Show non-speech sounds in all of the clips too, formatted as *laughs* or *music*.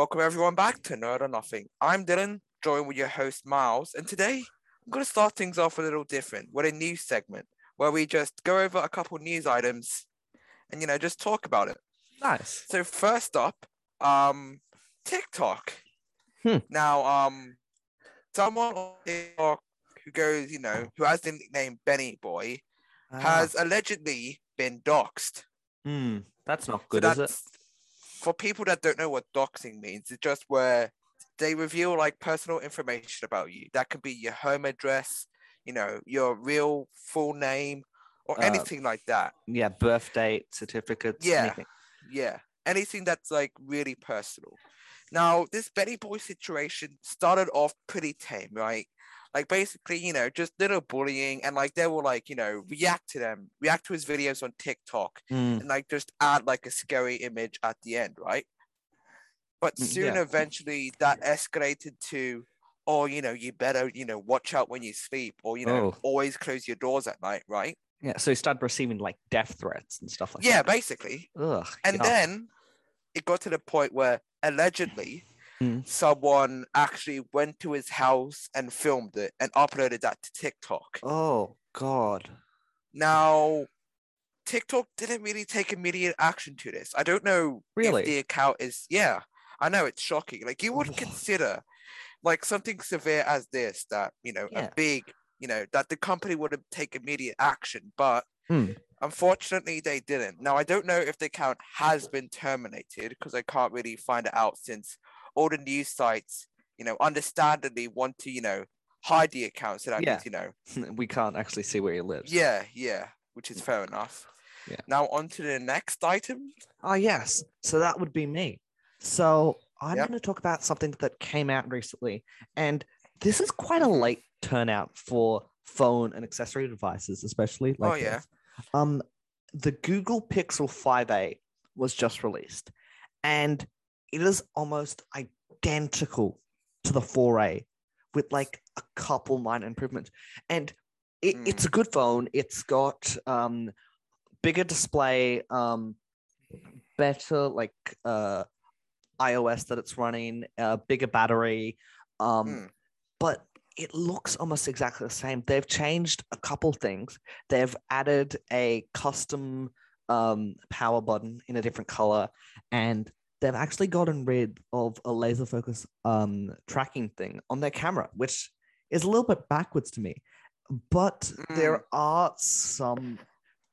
Welcome everyone back to Nerd or Nothing. I'm Dylan, joined with your host Miles, and today I'm going to start things off a little different with a news segment where we just go over a couple news items and you know just talk about it. Nice. So first up, um, TikTok. Hmm. Now, um, someone on TikTok who goes, you know, who has the nickname Benny Boy, has allegedly been doxxed. Hmm, that's not So good, is it? For people that don't know what doxing means, it's just where they reveal like personal information about you. That could be your home address, you know, your real full name, or Uh, anything like that. Yeah, birth date, certificates, Yeah. anything. Yeah, anything that's like really personal. Now, this Benny Boy situation started off pretty tame, right? Like basically, you know, just little bullying, and like they will like, you know, react to them, react to his videos on TikTok, Mm, and like just add like a scary image at the end, right? But Mm, soon, yeah. eventually, that escalated to, oh, you know, you better, you know, watch out when you sleep, or you know, Oh. always close your doors at night, right? yeah, so he started receiving like death threats and stuff like Yeah, that. Yeah, basically. Ugh. And then it got to the point where allegedly Mm. someone actually went to his house and filmed it and uploaded that to TikTok. Oh God. Now, TikTok didn't really take immediate action to this. I don't know Really? if the account is, yeah, I know it's shocking. Like, you would Wha- consider like something severe as this that, you know, Yeah. a big, you know, that the company would have take immediate action, but Hmm. unfortunately they didn't. Now, I don't know if the account has been terminated because I can't really find it out since all the news sites, you know, understandably want to, you know, hide the account so that Yeah. means, you know, *laughs* we can't actually see where he lives. yeah, yeah, which is fair enough. Yeah. Now on to the next item. Oh yes. So that would be me. So I'm Yep. going to talk about something that came out recently, and this is quite a late turnout for phone and accessory devices, especially. Like Oh, yeah. this. Um, the Google Pixel 5a was just released, and it is almost identical to the 4a, with like a couple minor improvements. And it, it's a good phone. It's got um bigger display, um, better like uh iOS that it's running, uh, bigger battery, um, Mm. but it looks almost exactly the same. They've changed a couple things. They've added a custom um, power button in a different color, and they've actually gotten rid of a laser focus um, tracking thing on their camera, which is a little bit backwards to me. But there are some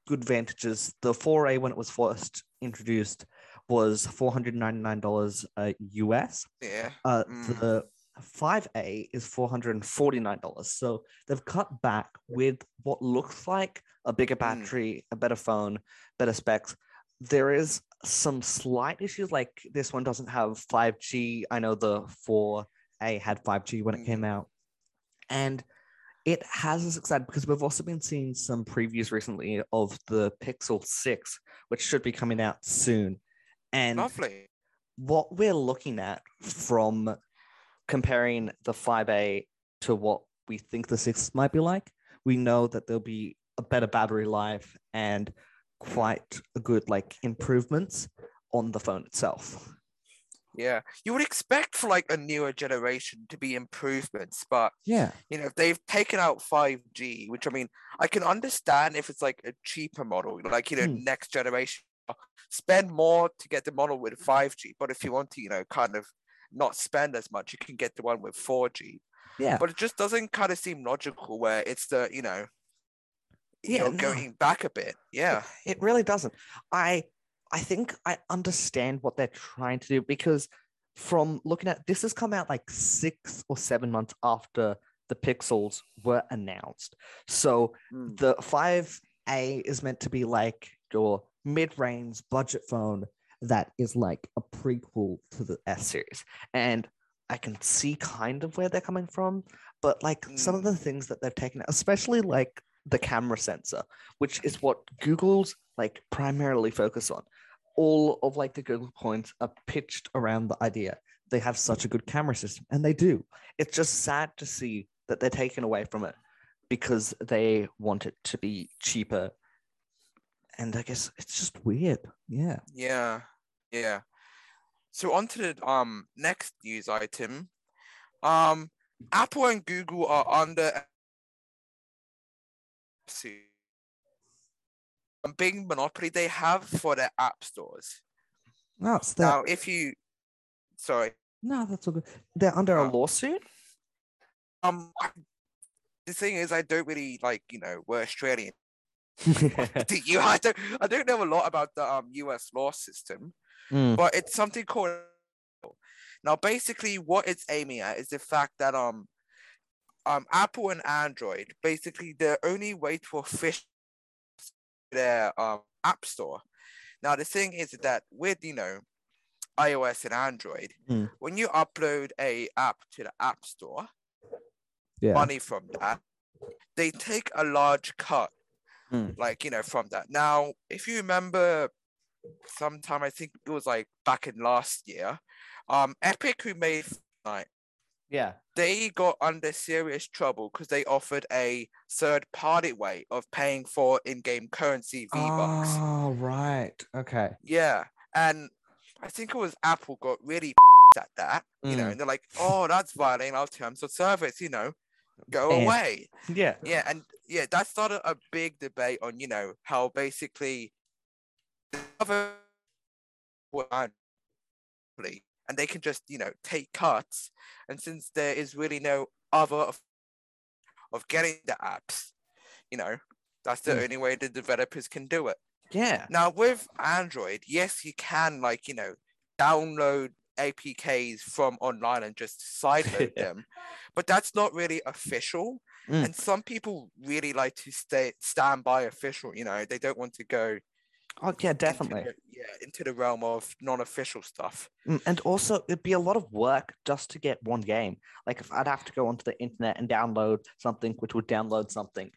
good advantages. The 4A, when it was first introduced, was $499 uh, US. Yeah. Uh, Mm. The 5A is $449. So they've cut back with what looks like a bigger Mm. battery, a better phone, better specs. There is some slight issues, like this one doesn't have 5G. I know the 4A had 5G when it came mm. out. And it has us excited because we've also been seeing some previews recently of the Pixel 6, which should be coming out soon. And Lovely. what we're looking at from comparing the 5A to what we think the 6 might be like, we know that there'll be a better battery life and quite a good like improvements on the phone itself. Yeah. You would expect for like a newer generation to be improvements, but Yeah. you know, they've taken out 5G, which I mean, I can understand if it's like a cheaper model, like you know, Hmm. next generation, spend more to get the model with 5G. But if you want to, you know, kind of not spend as much, you can get the one with 4G. Yeah. But it just doesn't kind of seem logical where it's the, you know, Yeah, you're no. going back a bit. Yeah. It really doesn't. I I think I understand what they're trying to do because from looking at this has come out like six or seven months after the pixels were announced. So Mm. the 5A is meant to be like your mid-range budget phone that is like a prequel to the S series. And I can see kind of where they're coming from, but like some of the things that they've taken, especially like the camera sensor, which is what Google's like primarily focus on. All of like the Google points are pitched around the idea they have such a good camera system, and they do. It's just sad to see that they're taken away from it because they want it to be cheaper. And I guess it's just weird. Yeah. Yeah, yeah. so on to the um next news item. Um, Apple and Google are under a big monopoly they have for their app stores. No, that. Now, if you, sorry, No, that's all good. They're under a Oh. lawsuit. um, I- the thing is, I don't really like, you know, we're Australian. *laughs* *laughs* Do you? I don't, I don't know a lot about the um U.S. law system. Mm, but it's something called now basically what it's aiming at is the fact that um um apple and android basically the only way to officially their um app store now the thing is that with you know ios and android Mm. when you upload a app to the app store yeah. money from that they take a large cut Mm. like you know from that now if you remember sometime i think it was like back in last year um epic who made Fortnite, Yeah. they got under serious trouble because they offered a third party way of paying for in-game currency v-bucks Oh, right. Okay. yeah and i think it was apple got really *laughs* at that you know Mm. and they're like oh that's violating our terms of service you know go away Yeah. yeah, and yeah, that started a big debate on you know how basically the other and they can just you know take cuts, and since there is really no other of, of getting the apps, you know, that's the Mm. only way the developers can do it. Yeah. Now with Android, yes, you can like you know download APKs from online and just sideload *laughs* them, but that's not really official. Mm. And some people really like to stay stand by official. You know, they don't want to go Oh, yeah, definitely. Yeah into the realm of non-official stuff. Mm, And also, it'd be a lot of work just to get one game. Like, if I'd have to go onto the internet and download something, which would download something,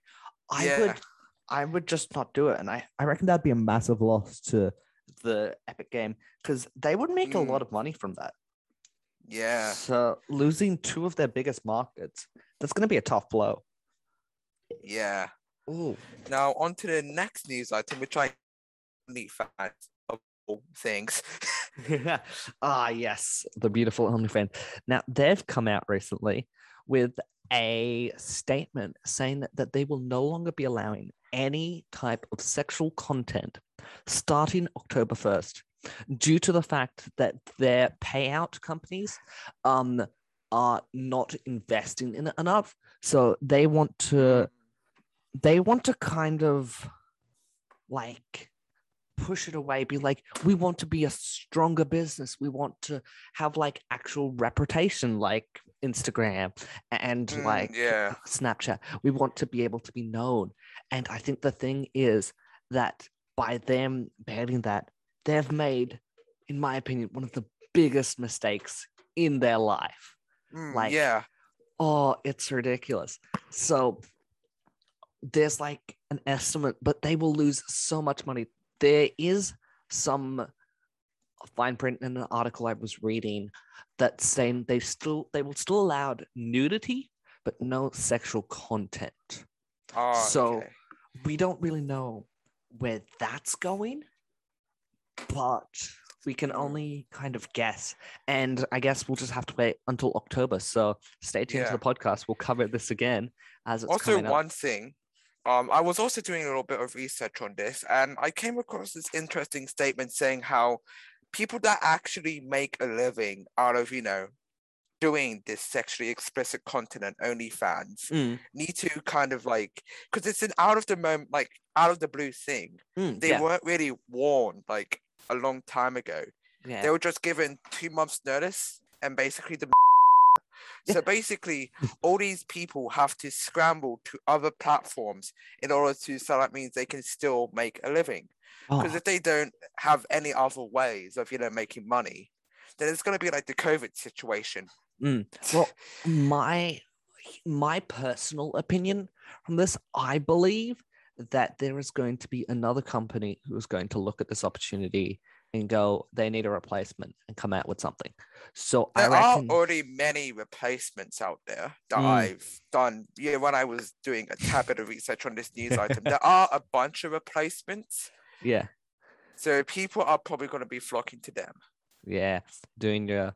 I Yeah. would, I would just not do it. And I, I reckon that'd be a massive loss to the Epic game because they would make a lot Mm. of money from that. Yeah, So losing two of their biggest markets, that's going to be a tough blow. yeah. Ooh. Now on to the next news item, which I only fans things. *laughs* *laughs* ah, yes, the beautiful OnlyFans. Now they've come out recently with a statement saying that, that they will no longer be allowing any type of sexual content starting October 1st due to the fact that their payout companies um are not investing in it enough. So they want to they want to kind of like push it away be like we want to be a stronger business we want to have like actual reputation like instagram and Mm, like yeah. snapchat we want to be able to be known and i think the thing is that by them banning that they've made in my opinion one of the biggest mistakes in their life Mm, like- yeah, Oh, it's ridiculous. So there's like an estimate, but they will lose so much money. There is some fine print in an article I was reading that saying they still they will still allow nudity, but no sexual content. oh, so- okay. We don't really know where that's going, but we can hmm. only kind of guess. And I guess we'll just have to wait until October. So stay tuned Yeah. to the podcast. We'll cover this again as it's also coming up. one thing um i was also doing a little bit of research on this and i came across this interesting statement saying how people that actually make a living out of you know doing this sexually explicit content and OnlyFans Mm, need to kind of like because it's an out of the moment like out of the blue thing. Mm, they yeah, weren't really warned like a long time ago. Yeah. they were just given two months notice and basically the so basically all these people have to scramble to other platforms in order to so that means they can still make a living because Oh, if they don't have any other ways of you know making money then it's going to be like the covid situation Mm. Well, my my personal opinion from this, I believe that there is going to be another company who is going to look at this opportunity and go, they need a replacement and come out with something. So I there are already many replacements out there that Mm. I've done. Yeah, when I was doing a tad bit of research on this news item, *laughs* there are a bunch of replacements. yeah, So people are probably going to be flocking to them. Yeah, doing your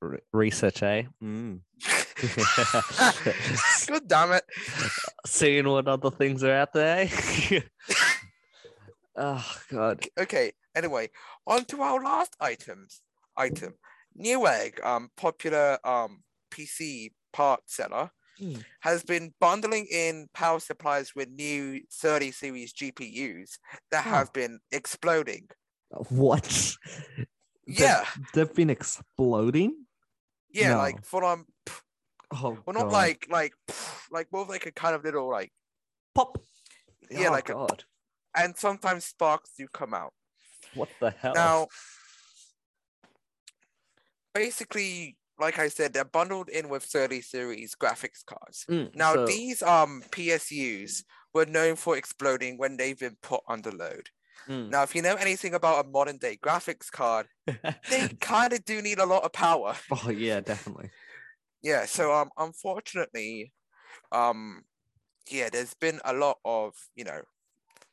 re- research, eh? Mm. *laughs* *laughs* God damn it. Seeing what other things are out there. oh God. Okay, anyway, on to our last items. Item. Newegg, um, popular um PC part seller, Hmm. has been bundling in power supplies with new 30 series GPUs that Huh. have been exploding. What? *laughs* They've- Yeah, They've been exploding. yeah, No. like full on. Oh, Well, not God. like like like more of like a kind of little like, pop. Yeah, oh, like a- God. and sometimes sparks do come out. What the hell? Now, basically, like I said, they're bundled in with 30 series graphics cards. Mm, Now, so- these um PSUs were known for exploding when they've been put under load. Mm. Now, if you know anything about a modern day graphics card, *laughs* they kind of do need a lot of power. *laughs* oh yeah, definitely. Yeah, so um unfortunately, um yeah, there's been a lot of, you know,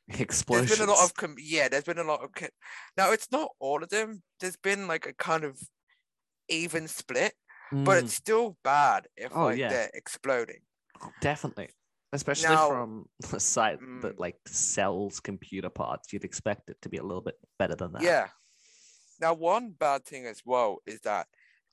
Explosions. there's been a lot of com- yeah, there's been a lot of now it's not all of them. There's been like a kind of even split, but Mm, it's still bad if Oh, like yeah. they're exploding. definitely, especially Now- from *laughs* a site that Mm. like sells computer parts. You'd expect it to be a little bit better than that. Yeah. Now, one bad thing as well is that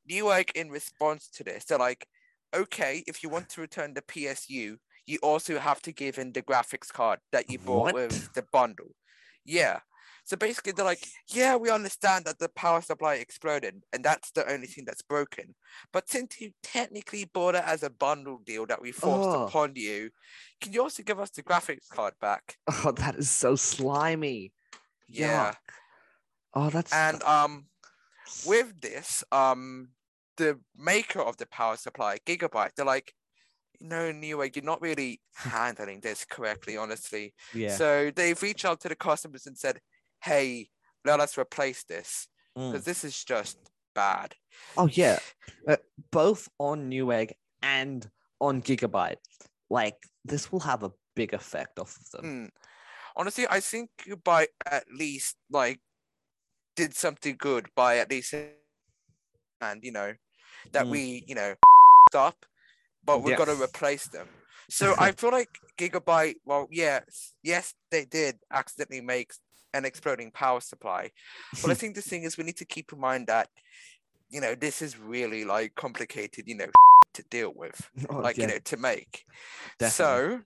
Newegg, in response to this, they're like, okay, if you want to return the PSU, you also have to give in the graphics card that you bought What? with the bundle. Yeah. So basically, they're like, yeah, we understand that the power supply exploded, and that's the only thing that's broken. But since you technically bought it as a bundle deal that we forced Oh. upon you, can you also give us the graphics card back? Oh, that is so slimy. Yeah. Yuck. Oh, that's And um, with this, um, the maker of the power supply, Gigabyte, they're like, no, Newegg, you're not really *laughs* handling this correctly, honestly. yeah. So they've reached out to the customers and said, hey, let us replace this Mm. because this is just bad. Oh yeah, uh, both on Newegg and on Gigabyte. Like this will have a big effect off of them. Hmm. Honestly, I think Gigabyte at least like did something good by at least and you know that Mm. we you know *laughs* up, but we've got to replace them. *laughs* So I feel like Gigabyte, well, yes, yes, they did accidentally make an exploding power supply, but I *laughs* think the thing is we need to keep in mind that you know this is really like complicated, you know, *laughs* to deal with, *laughs* Oh, like yeah, you know, to make. definitely. So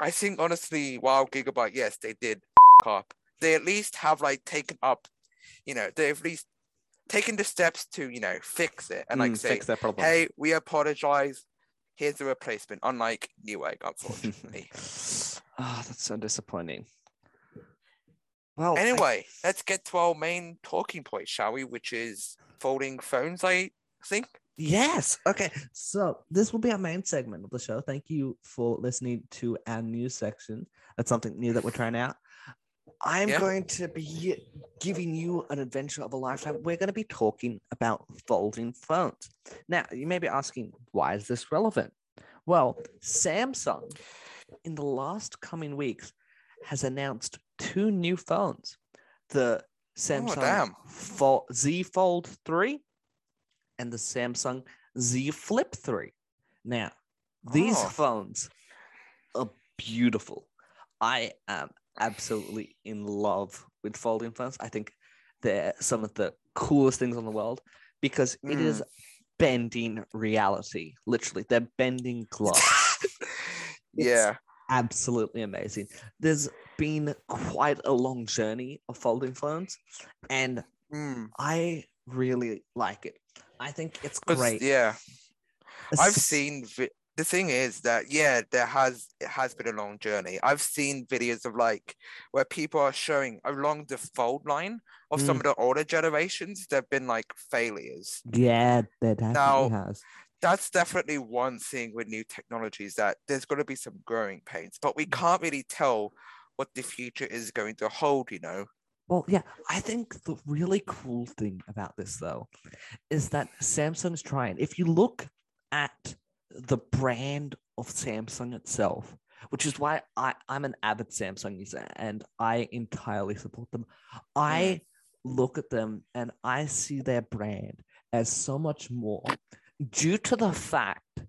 I think honestly, while Gigabyte, yes, they did up, they at least have like taken up, you know, they've at least taken the steps to, you know, fix it and like Mm, say, fix that problem. hey, we apologize. Here's the replacement, unlike Newegg, unfortunately. oh, that's so disappointing. Well, I- anyway, let's get to our main talking point, shall we? Which is folding phones, I think. Yes. Okay. So this will be our main segment of the show. Thank you for listening to our news section. That's something new that we're trying out. I'm Yeah. going to be giving you an adventure of a lifetime. We're going to be talking about folding phones. Now, you may be asking, why is this relevant? Well, Samsung, in the last coming weeks, has announced two new phones the Samsung damn. Fo- Z Fold 3 and the Samsung Z Flip 3. Now, these Oh. phones are beautiful. I am absolutely in love with folding phones. I think they're some of the coolest things in the world because it is hmm. bending reality. Literally, they're bending glass. *laughs* Yeah. absolutely amazing. There's been quite a long journey of folding phones, and Mm, I really like it. I think it's great. Yeah. I've seen vi- the thing is that yeah, there has it has been a long journey. I've seen videos of like where people are showing along the fold line of some Mm. of the older generations. There've been like failures. Yeah, that definitely Now- has. That's definitely one thing with new technologies that there's going to be some growing pains, but Mm. we can't really tell what the future is going to hold. You know. Well, yeah, I think the really cool thing about this though is that Samsung's trying. If you look at the brand of Samsung itself, which is why I, I'm an avid Samsung user and I entirely support them. I look at them and I see their brand as so much more due to the fact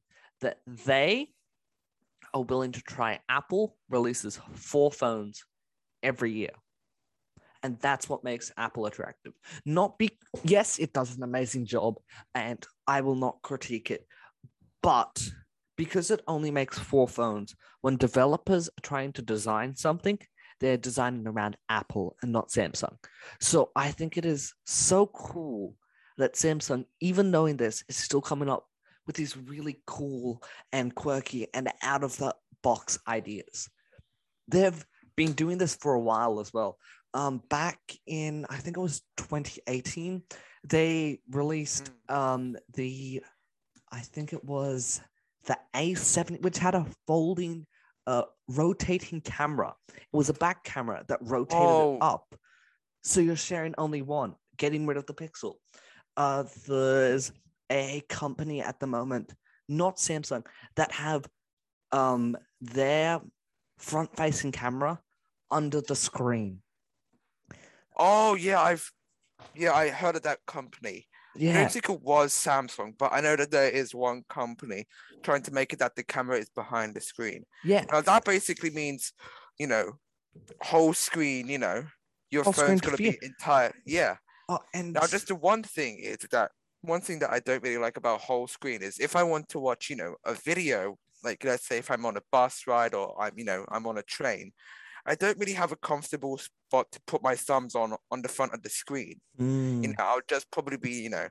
that they are willing to try. Apple releases four phones every year. And that's what makes Apple attractive. Not be yes, it does an amazing job, and I will not critique it, but because it only makes four phones, when developers are trying to design something, they're designing around Apple and not Samsung. So I think it is so cool that Samsung, even knowing this, is still coming up with these really cool and quirky and out of the box ideas. They've been doing this for a while as well. Um, back in I think it was 2018, they released um the I think it was the A7, which had a folding, uh, rotating camera. It was a back camera that rotated Oh. up. So you're sharing only one, getting rid of the pixel. Uh, there's a company at the moment, not Samsung, that have um their front-facing camera under the screen. Oh yeah, I've yeah, I heard of that company. Yeah, it was Samsung, but I know that there is one company trying to make it that the camera is behind the screen. yeah, Now that basically means, you know, whole screen, you know, your Whole phone's gonna be entire yeah. oh, and Now just the one thing is that one thing that I don't really like about whole screen is if I want to watch, you know, a video, like let's say if I'm on a bus ride or I'm, you know, I'm on a train, I don't really have a comfortable spot to put my thumbs on on the front of the screen. Mm, You know, I'll just probably be, you know,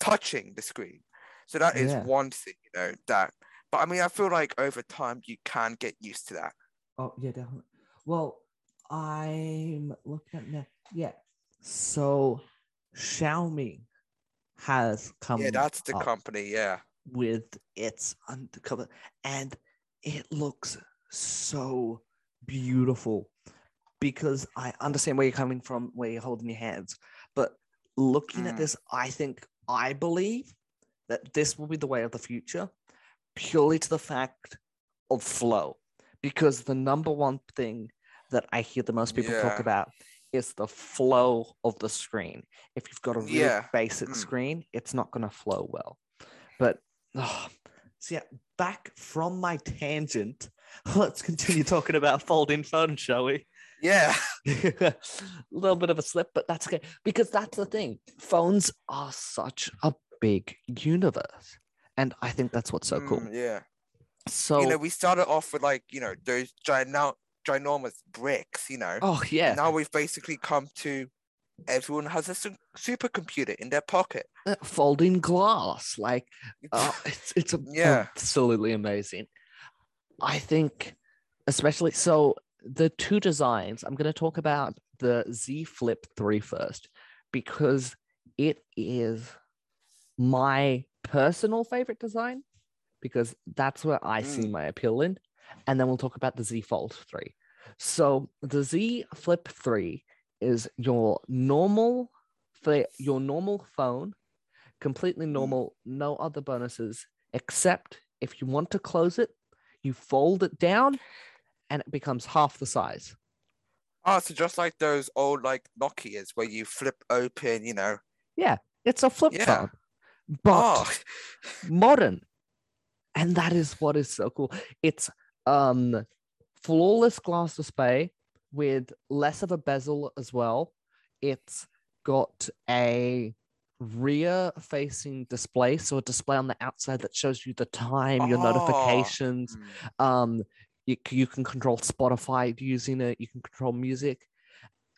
touching the screen. So that is Yeah. one thing, you know, that but I mean I feel like over time you can get used to that. Oh yeah, definitely. Well, I'm looking at now. Yeah. So Xiaomi has come yeah, that's the company, yeah. with its undercover and it looks so beautiful because I understand where you're coming from, where you're holding your hands. But looking at Mm. this, I think I believe that this will be the way of the future, purely to the fact of flow. Because the number one thing that I hear the most people talk about is the flow of the screen. If you've got a really Yeah. basic Mm. screen, it's not going to flow well. But oh, so yeah, back from my tangent, *laughs* let's continue talking about folding phones, shall we? Yeah. a *laughs* little bit of a slip, but that's okay because that's the thing. Phones are such a big universe, and I think that's what's so cool. Mm, yeah. So, you know, we started off with like, you know, those gino- ginormous bricks, you know. oh yeah, Now we've basically come to everyone has a su- supercomputer in their pocket. uh, folding glass, like uh, *laughs* it's it's a, Yeah. absolutely amazing. I think, especially so, the two designs. I'm going to talk about the Z Flip 3 first because it is my personal favorite design because that's where I see Mm. my appeal in. And then we'll talk about the Z Fold 3. So the Z Flip 3 is your normal your normal phone, completely mm-hmm. normal, no other bonuses, except if you want to close it, you fold it down and it becomes half the size. Oh, so just like those old like Nokias where you flip open, you know. Yeah, it's a flip Yeah. phone, but Oh, modern. And that is what is so cool. It's um flawless glass display with less of a bezel as well. It's got a rear facing display, so a display on the outside that shows you the time, your Oh, notifications. mm, Um you, you can control Spotify using it, you can control music,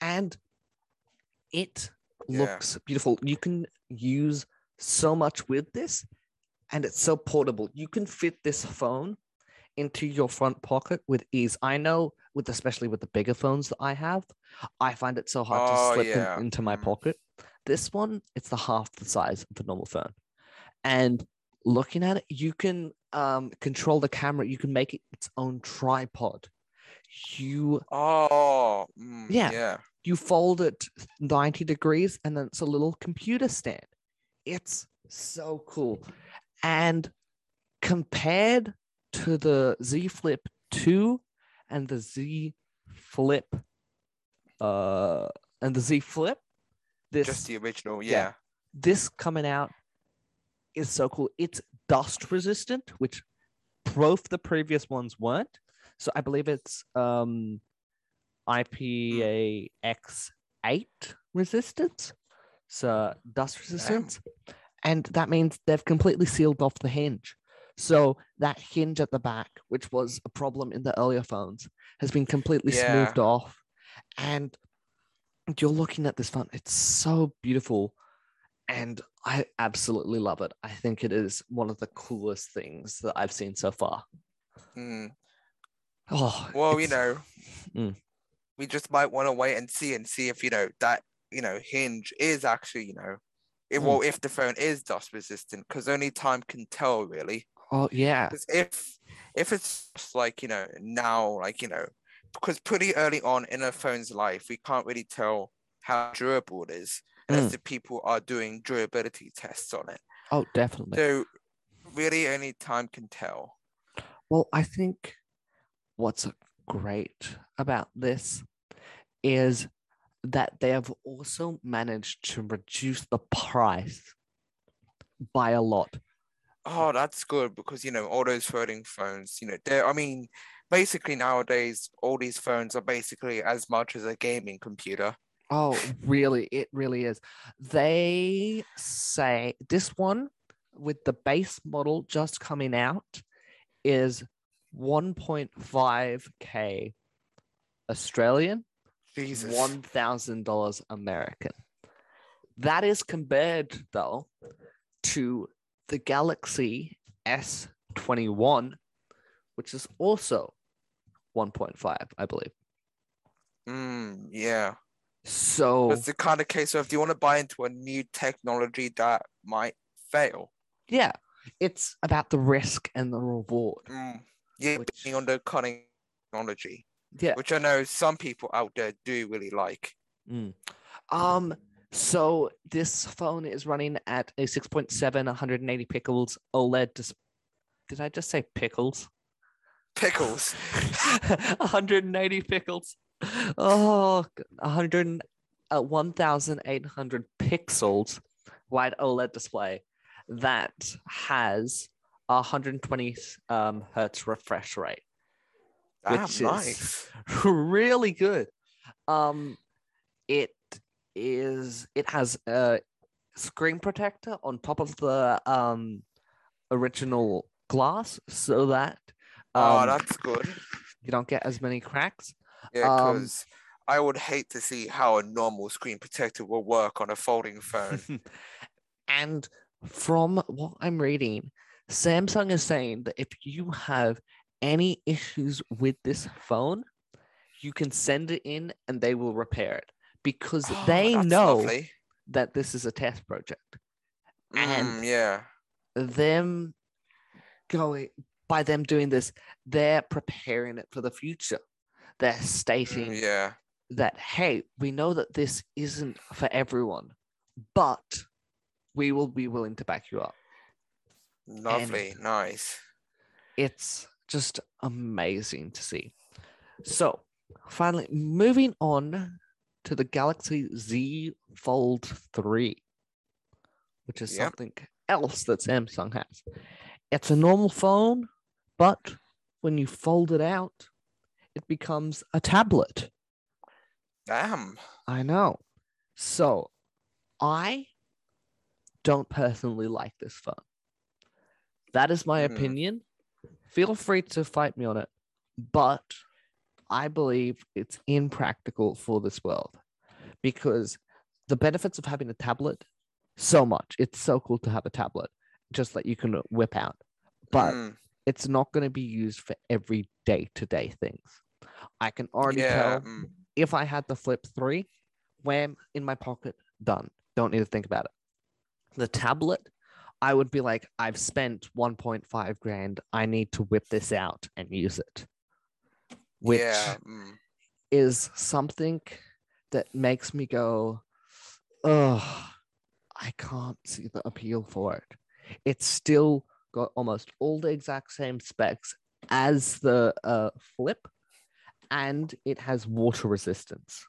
and it Yeah. looks beautiful. You can use so much with this, and it's so portable. You can fit this phone into your front pocket with ease. I know, with especially with the bigger phones that I have, I find it so hard Oh, to slip them yeah. into my Mm. pocket. This one, it's the half the size of the normal phone, and looking at it, you can um, control the camera. You can make it its own tripod. You Oh, mm, Yeah. yeah. you fold it 90 degrees and then it's a little computer stand. It's so cool. And compared to the Z Flip 2 and the Z Flip uh and the Z Flip, This Just the original, yeah. yeah. this coming out is so cool. It's dust resistant, which both the previous ones weren't. So I believe it's um IPAX8 resistance. So dust resistance. And that means they've completely sealed off the hinge. So that hinge at the back, which was a problem in the earlier phones, has been completely Yeah. smoothed off. And you're looking at this phone, it's so beautiful. And I absolutely love it. I think it is one of the coolest things that I've seen so far. Mm. Oh, Well, you know, Mm. we just might want to wait and see and see if you know that you know hinge is actually you know, if Mm. well if the phone is dust resistant because only time can tell really. Oh, yeah. If if it's like you know now like you know because pretty early on in a phone's life we can't really tell how durable it is unless Mm. the people are doing durability tests on it. Oh, definitely. So really only time can tell. Well, I think what's great about this is that they have also managed to reduce the price by a lot. Oh, that's good because you know all those floating phones, you know, they're I mean, basically nowadays all these phones are basically as much as a gaming computer. Oh, really? It really is. They say this one with the base model just coming out is 1.5k Australian, Jesus. $1,000 American. That is compared, though, to the Galaxy S21, which is also 1.5, I believe. Mm, yeah. So, It's the kind of case of do you want to buy into a new technology that might fail? yeah, it's about the risk and the reward. Mm, yeah, Which- being on the cutting technology, Yeah. which I know some people out there do really like. Mm. Um. So this phone is running at a 6.7, 180 pixels OLED. Dis- Did I just say pickles? Pickles. *laughs* 180 pickles. Oh, 100, uh, 1,800 pixels wide OLED display that has a 120 um, hertz refresh rate. Damn, Which is- nice. really good. Um, it is. It has a screen protector on top of the um original glass, so that oh, um, that's good. you don't get as many cracks. Yeah, Um, because I would hate to see how a normal screen protector will work on a folding phone. *laughs* and from what I'm reading, Samsung is saying that if you have any issues with this phone, you can send it in and they will repair it because Oh, they know lovely. that this is a test project. and- Mm, yeah. Them going by them doing this, they're preparing it for the future. They're Mm, stating yeah. that hey, we know that this isn't for everyone, but we will be willing to back you up. Lovely. Nice. It's just amazing to see. So, finally, moving on to the Galaxy Z Fold 3, which is Yep. something else that Samsung has. It's a normal phone, but when you fold it out, it becomes a tablet. Damn. I know. So, I don't personally like this phone. That is my Hmm. opinion. Feel free to fight me on it, but I believe it's impractical for this world because the benefits of having a tablet, so much. It's so cool to have a tablet just that you can whip out, but Mm, it's not going to be used for every day to day things. I can already yeah. tell mm, if I had the Flip 3, wham, in my pocket, done. Don't need to think about it. The tablet, I would be like, I've spent 1.5 grand. I need to whip this out and use it. Which yeah. mm, is something that makes me go, oh, I can't see the appeal for it. It's still got almost all the exact same specs as the uh, Flip, and it has water resistance.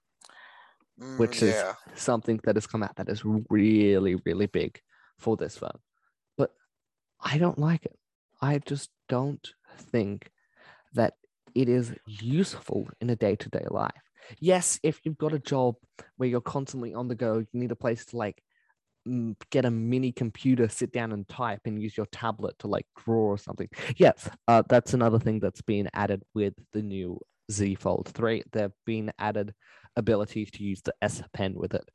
Mm, which is yeah. something that has come out that is really, really big for this phone. But I don't like it. I just don't think that it is useful in a day to day life. Yes, if you've got a job where you're constantly on the go, you need a place to like get a mini computer, sit down and type, and use your tablet to like draw or something. Yes, uh, that's another thing that's been added with the new Z Fold 3. There've been added abilities to use the S Pen with it.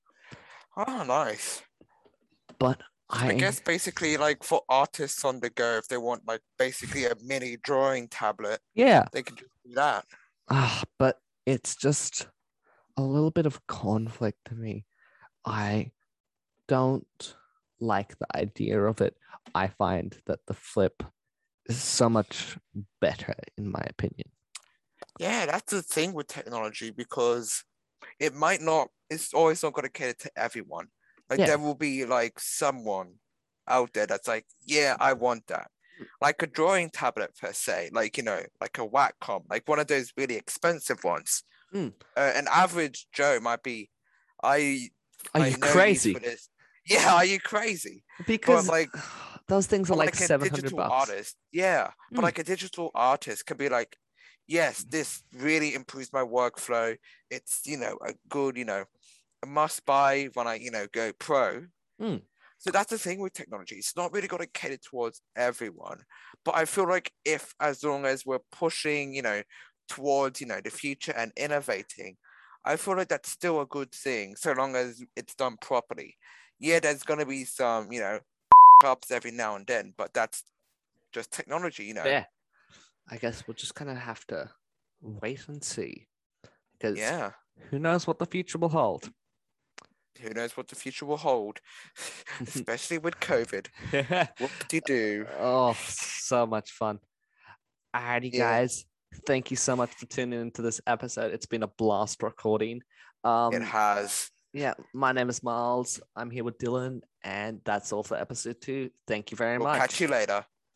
Oh, nice. But I, I guess basically like for artists on the go, if they want like basically a mini drawing tablet, yeah, they can just do that. Ah, but it's just a little bit of conflict to me. I don't like the idea of it. I find that the flip is so much better, in my opinion. Yeah, that's the thing with technology because it might not, it's always not going to cater to everyone. Like Yeah. there will be like someone out there that's like, yeah, I want that. Like a drawing tablet per se, like you know, like a Wacom, like one of those really expensive ones. Mm. Uh, an average Joe might be, I. Are I you crazy? Yeah, are you crazy? Because like, *sighs* those things are like, like seven hundred bucks. artist, yeah. But Mm. like a digital artist could be like, yes, this really improves my workflow. It's you know a good you know a must buy when I you know go pro. Mm. So that's the thing with technology. It's not really going to cater towards everyone. But I feel like if as long as we're pushing you know towards you know the future and innovating, I feel like that's still a good thing so long as it's done properly. Yeah, there's going to be some you know *laughs* ups every now and then, but that's just technology, you know. Yeah. I guess we'll just kind of have to wait and see. Because Yeah. who knows what the future will hold. Who knows what the future will hold, *laughs* *laughs* especially with COVID. What do you do? oh, so much fun. Alrighty, Yeah. guys. Thank you so much for tuning into this episode. It's been a blast recording. Um, it has. yeah, my name is Miles. I'm here with Dylan, and that's all for episode two. Thank you very We'll much. catch you later.